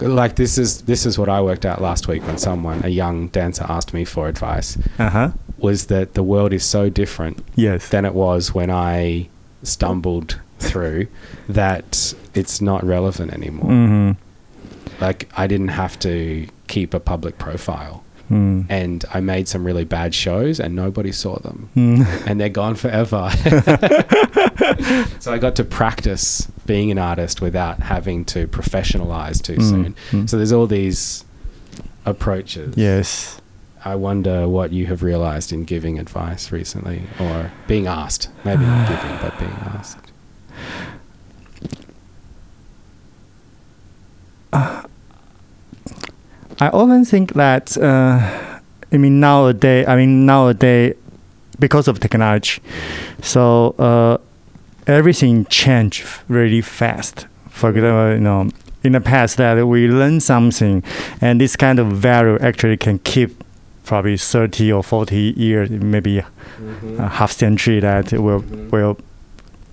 Like this is this is what I worked out last week when someone a young dancer asked me for advice Uh huh. was that the world is so different Yes. than it was when I stumbled through that it's not relevant anymore. Mm-hmm. Like I didn't have to keep a public profile Mm. and I made some really bad shows and nobody saw them Mm. and they're gone forever. [LAUGHS] [LAUGHS] [LAUGHS] so I got to practice being an artist without having to professionalize too Mm. soon. Mm. So there's all these approaches. Yes. I wonder what you have realized in giving advice recently, or being asked. Maybe not [SIGHS] giving, but being asked. I often think that uh, I mean nowadays I mean nowadays because of technology, so uh, everything change really fast. For example, you know, in the past that we learn something, and this kind of value actually can keep probably 30 or 40 years, maybe a half century that will Mhm. will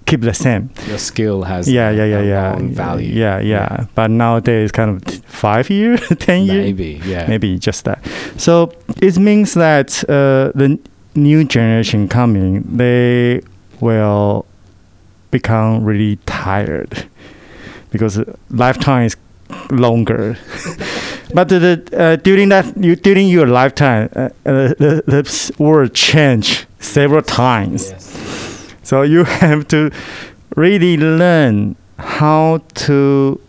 keep the same. Your skill has Yeah, yeah, yeah, yeah. value. Yeah, yeah. But nowadays, kind of t- five years, [LAUGHS] ten years, Maybe, yeah. maybe just that. So it means that uh, the new generation coming, they will become really tired because lifetime is longer. [LAUGHS] but the, uh, during that, you, during your lifetime, uh, uh, the, the world change several times. Yes. So you [LAUGHS] have to really learn how to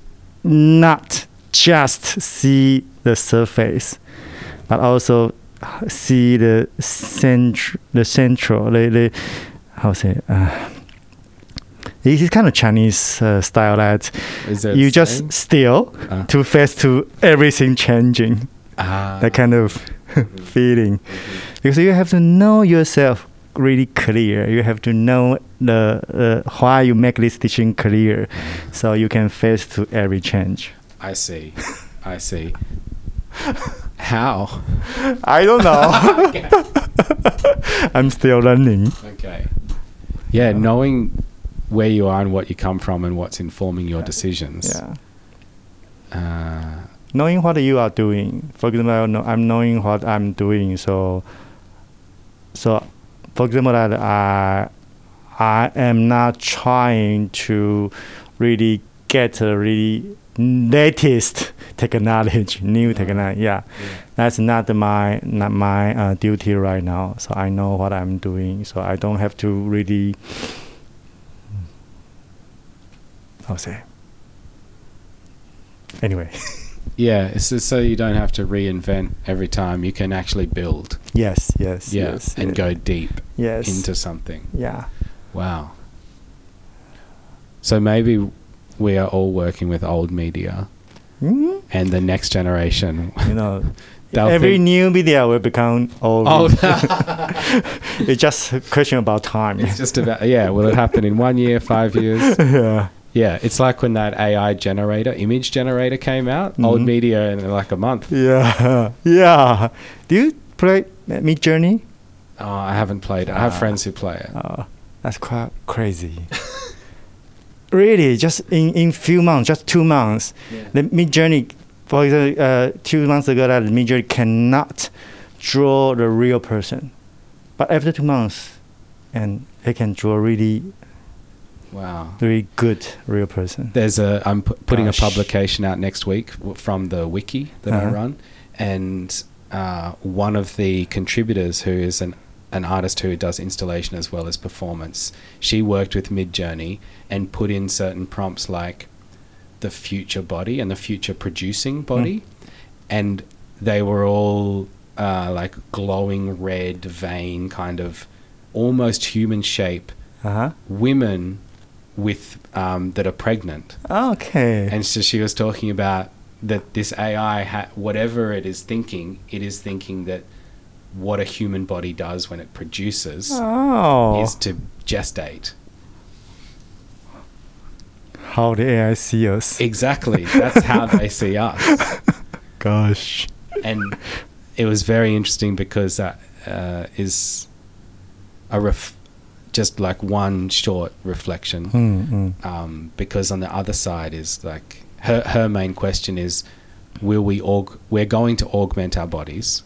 not just see the surface, but also see the centr- the central, the, the how say. Uh, this is kind of Chinese uh, style that you just saying? still Ah. to face to everything changing. Ah. That kind of [LAUGHS] feeling because you have to know yourself really clear. You have to know the uh, why you make this teaching clear, so you can face to every change. I see. I see. How? I don't know. [LAUGHS] [LAUGHS] I'm still learning. Okay. Yeah, knowing where you are and what you come from and what's informing your decisions. Yeah. Uh, Knowing what you are doing. For example, I'm knowing what I'm doing. So, so, for example, that I, I am not trying to really get a really latest technology, new technology. Yeah, that's not my not my uh, duty right now. So I know what I'm doing. So I don't have to really. I'll say. Anyway, [LAUGHS] yeah, it's just so you don't have to reinvent every time. You can actually build. yes, yes, Yeah. yes, and yes, go deep yes, into something. yeah. Wow. So maybe we are all working with old media Mhm. and the next generation. You know, [LAUGHS] every think- new media will become old. Oh, [LAUGHS] it's just a question about time. it's just about, yeah, will it happen in one year, five years? yeah. Yeah, it's like when that AI generator, image generator came out, old Mhm. media in like a month. Yeah. [LAUGHS] Yeah. Do you play Midjourney? Oh, I haven't played it. I have Ah. friends who play it. Uh, that's quite crazy. [LAUGHS] really, just in in few months, just two months, the Midjourney, for example, uh, two months ago, that Midjourney cannot draw the real person, but after two months, and it can draw really Wow. Very good real person. There's a I'm pu- putting Gosh. a publication out next week w- from the wiki that I Uh-huh. run, and uh, one of the contributors who is an an artist who does installation as well as performance. She worked with Midjourney and put in certain prompts like the future body and the future producing body, and they were all uh, like glowing red vein kind of almost human shape Uh huh. women with um, that are pregnant Okay. and so she was talking about that this AI, ha- whatever it is thinking, it is thinking that what a human body does when it produces oh, is to gestate. how the AI see us. Exactly. That's how [LAUGHS] they see us. Gosh. And it was very interesting because that uh, is a ref- just like one short reflection. Mm, mm. um, because on the other side is like her her main question is will we aug- we're going to augment our bodies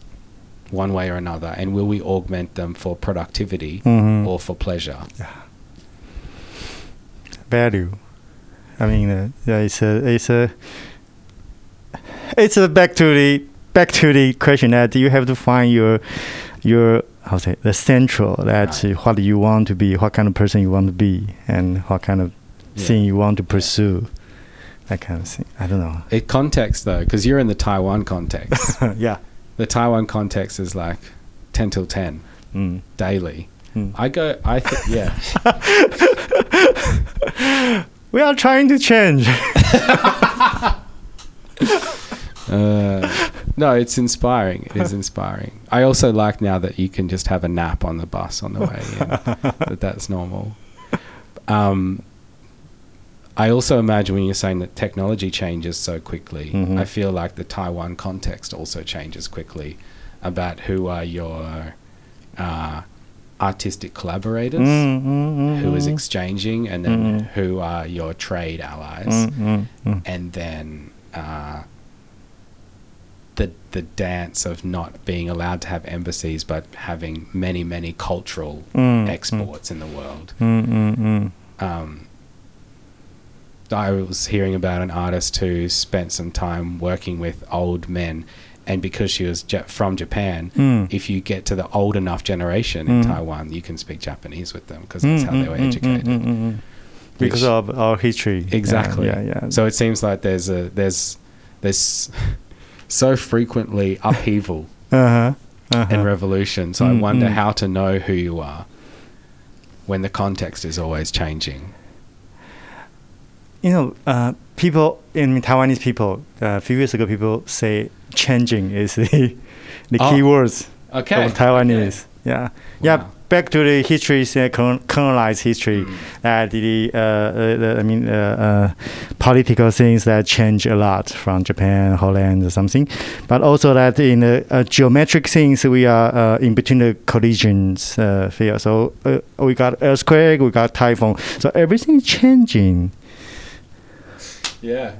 one way or another and will we augment them for productivity Mhm. or for pleasure value. I mean, uh, yeah, it's a, it's a, it's a back to the back to the question that you have to find your, your how say the central that Right. what you want to be, what kind of person you want to be, and what kind of Yeah. thing you want to pursue, that kind of thing. I don't know. it context though because you're in the taiwan context [LAUGHS] yeah. the Taiwan context is like ten till ten Mm. daily. Mm. I go. I think [LAUGHS] yeah. We are trying to change. [LAUGHS] Uh, [LAUGHS] no, it's inspiring. It is inspiring. I also like now that you can just have a nap on the bus on the way in. [LAUGHS] that that's normal. Um, I also imagine when you're saying that technology changes so quickly, Mhm. I feel like the Taiwan context also changes quickly about who are your uh, artistic collaborators, Mm, mm, mm, who is mm. exchanging, and then Mhm. who are your trade allies Mm, mm, mm. and then uh, the the dance of not being allowed to have embassies, but having many many cultural Mm, exports in the world. Mm, mm, mm. Um, I was hearing about an artist who spent some time working with old men, and because she was ja- from Japan. Mm. If you get to the old enough generation in Mm. Taiwan, you can speak Japanese with them because that's Mm, how they mm, were mm, educated. mm, mm, mm. Because Which- of our history. Yeah, Exactly. Yeah, yeah. So it seems like there's a there's there's so frequently upheaval [LAUGHS] uh-huh. Uh-huh. and revolution. So I Mm, wonder mm. how to know who you are when the context is always changing. you know, uh, people in Taiwanese people, uh, a few years ago, people say changing is the, [LAUGHS] the Oh, key words Okay. of Taiwanese. Yeah. Yeah. Wow. Back to the history, uh, colonized history, Mm. that the, uh, uh, the I mean, uh, political things that change a lot from Japan, Holland, or something, but also that in the uh, geometric things, we are uh, in between the collisions uh, field. So uh, we got earthquake, we got typhoon. So everything is changing. Yeah.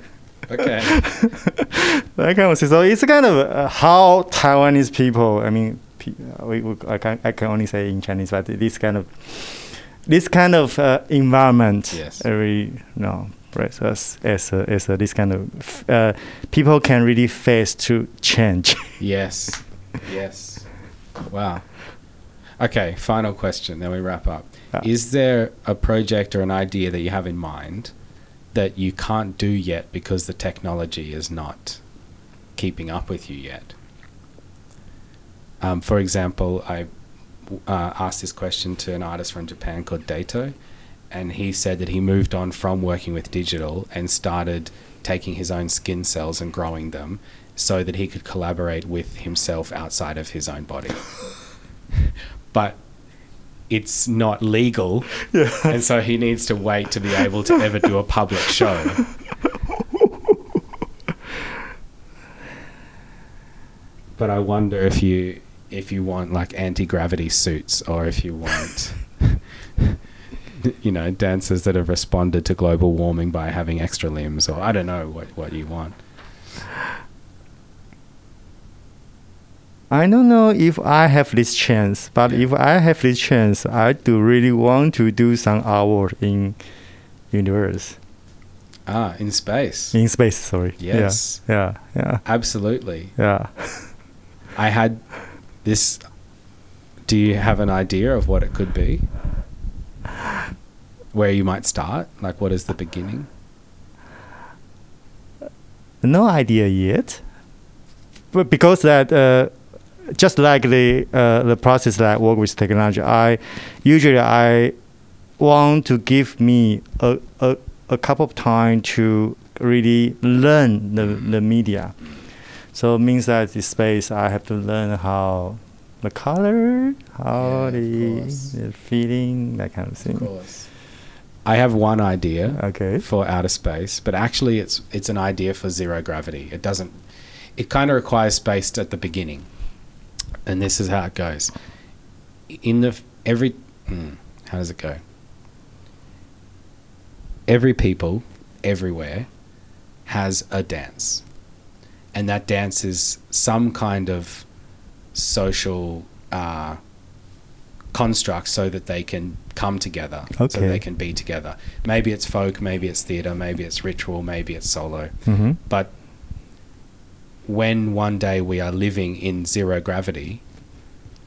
Okay. [LAUGHS] that kind of thing. So it's kind of uh, how Taiwanese people. I mean, we, we, I can I can only say in Chinese, but this kind of this kind of uh, environment. Yes. uh, you know, right, as as a, as a, this kind of uh, people can really face to change. [LAUGHS] yes. Yes. Wow. Okay. Final question. Then we wrap up. Yeah. Is there a project or an idea that you have in mind that you can't do yet because the technology is not keeping up with you yet? Um, for example, I uh, asked this question to an artist from Japan called Dato, and he said that he moved on from working with digital and started taking his own skin cells and growing them so that he could collaborate with himself outside of his own body. [LAUGHS] but it's not legal, [LAUGHS] and so he needs to wait to be able to ever do a public show. [LAUGHS] But I wonder if you if you want like anti gravity suits or if you want [LAUGHS] you know dancers that have responded to global warming by having extra limbs or I don't know what what you want. I don't know if I have this chance, but Yeah. if I have this chance, I do really want to do some artwork in universe, Ah, in space. in space. Sorry. Yes. Yeah. Yeah. Absolutely. Yeah. I had this. Do you have an idea of what it could be? Where you might start? Like, what is the beginning? no idea yet but because that uh, just like the uh, the process that I work with technology i usually i want to give me a, a, a couple of time to really learn the, the media so it means that the space i have to learn how the color how Yeah, the, the feeling that kind of thing course. I have one idea. okay for outer space, but actually it's it's an idea for zero gravity. It doesn't it kind of requires space at the beginning. And this is how it goes. In the every hmm, how does it go? Every people everywhere has a dance. And that dance is some kind of social uh, construct so that they can come together, so Okay. they can be together. Maybe it's folk, maybe it's theatre, maybe it's ritual, maybe it's solo. mm-hmm. But when one day we are living in zero gravity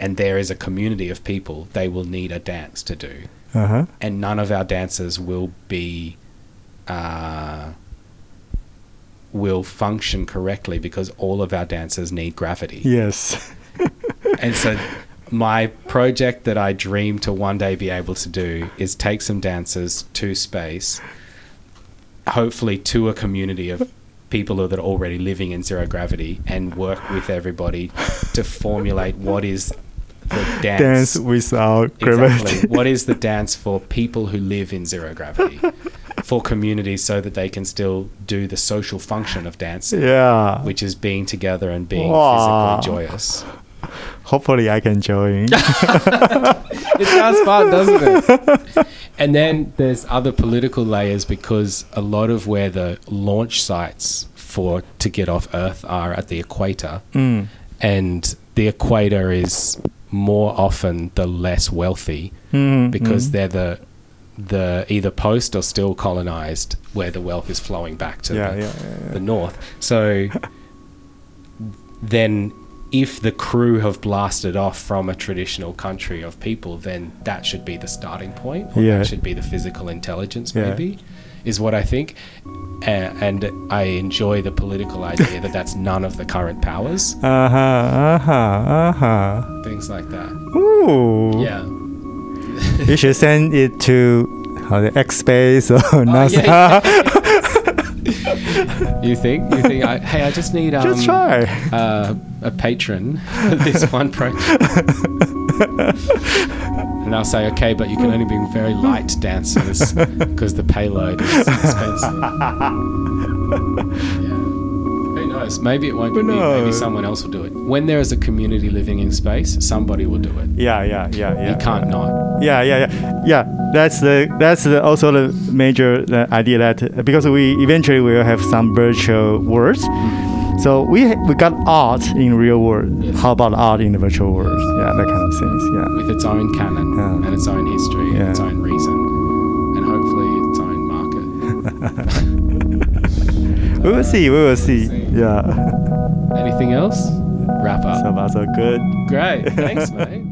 and there is a community of people, they will need a dance to do. uh-huh And none of our dances will be uh, will function correctly because all of our dancers need gravity. Yes. [LAUGHS] And so my project that I dream to one day be able to do is take some dancers to space, hopefully to a community of people that are already living in zero gravity and work with everybody to formulate what is the dance. Dance without gravity. Exactly. what is the dance for people who live in zero gravity? [LAUGHS] For communities so that they can still do the social function of dance, yeah. which is being together and being Wow. physically joyous. Hopefully, I can join. [LAUGHS] It sounds fun, doesn't it? And then there's other political layers because a lot of where the launch sites for to get off Earth are at the equator, mm. and the equator is more often the less wealthy Mm, because mm. they're the the either post or still colonized where the wealth is flowing back to yeah, the, yeah, yeah, the north. So [LAUGHS] then if the crew have blasted off from a traditional country of people, then that should be the starting point. Or Yeah. That should be the physical intelligence, maybe, is what I think. And I enjoy the political idea that that's [LAUGHS] none of the current powers, Uh huh. Uh huh. Uh huh. things like that. Ooh. Yeah. [LAUGHS] you should send it to how the X Space or Oh, NASA. yeah, [LAUGHS] You think? You think? I, hey, I just need um, Just try. uh, a patron for this [LAUGHS] one project. and I'll say, okay, but you can only bring very light dancers because the payload is expensive. Yeah. Knows? Maybe it won't be Who me. Maybe someone else will do it. When there is a community living in space, somebody will do it. Yeah, yeah, yeah, yeah. you can't not. Yeah, yeah, yeah, yeah. That's the that's the, also the major uh, idea that because we eventually will have some virtual worlds. So we we got art in real world. Yes. How about art in the virtual world? Yeah, that kind of things. Yeah. With its own canon Yeah. and its own history and its own reason. And hopefully its own market. [LAUGHS] We will see. We will see. Yeah. Anything else? Wrap up. So far so good. Great. Thanks, [LAUGHS] mate.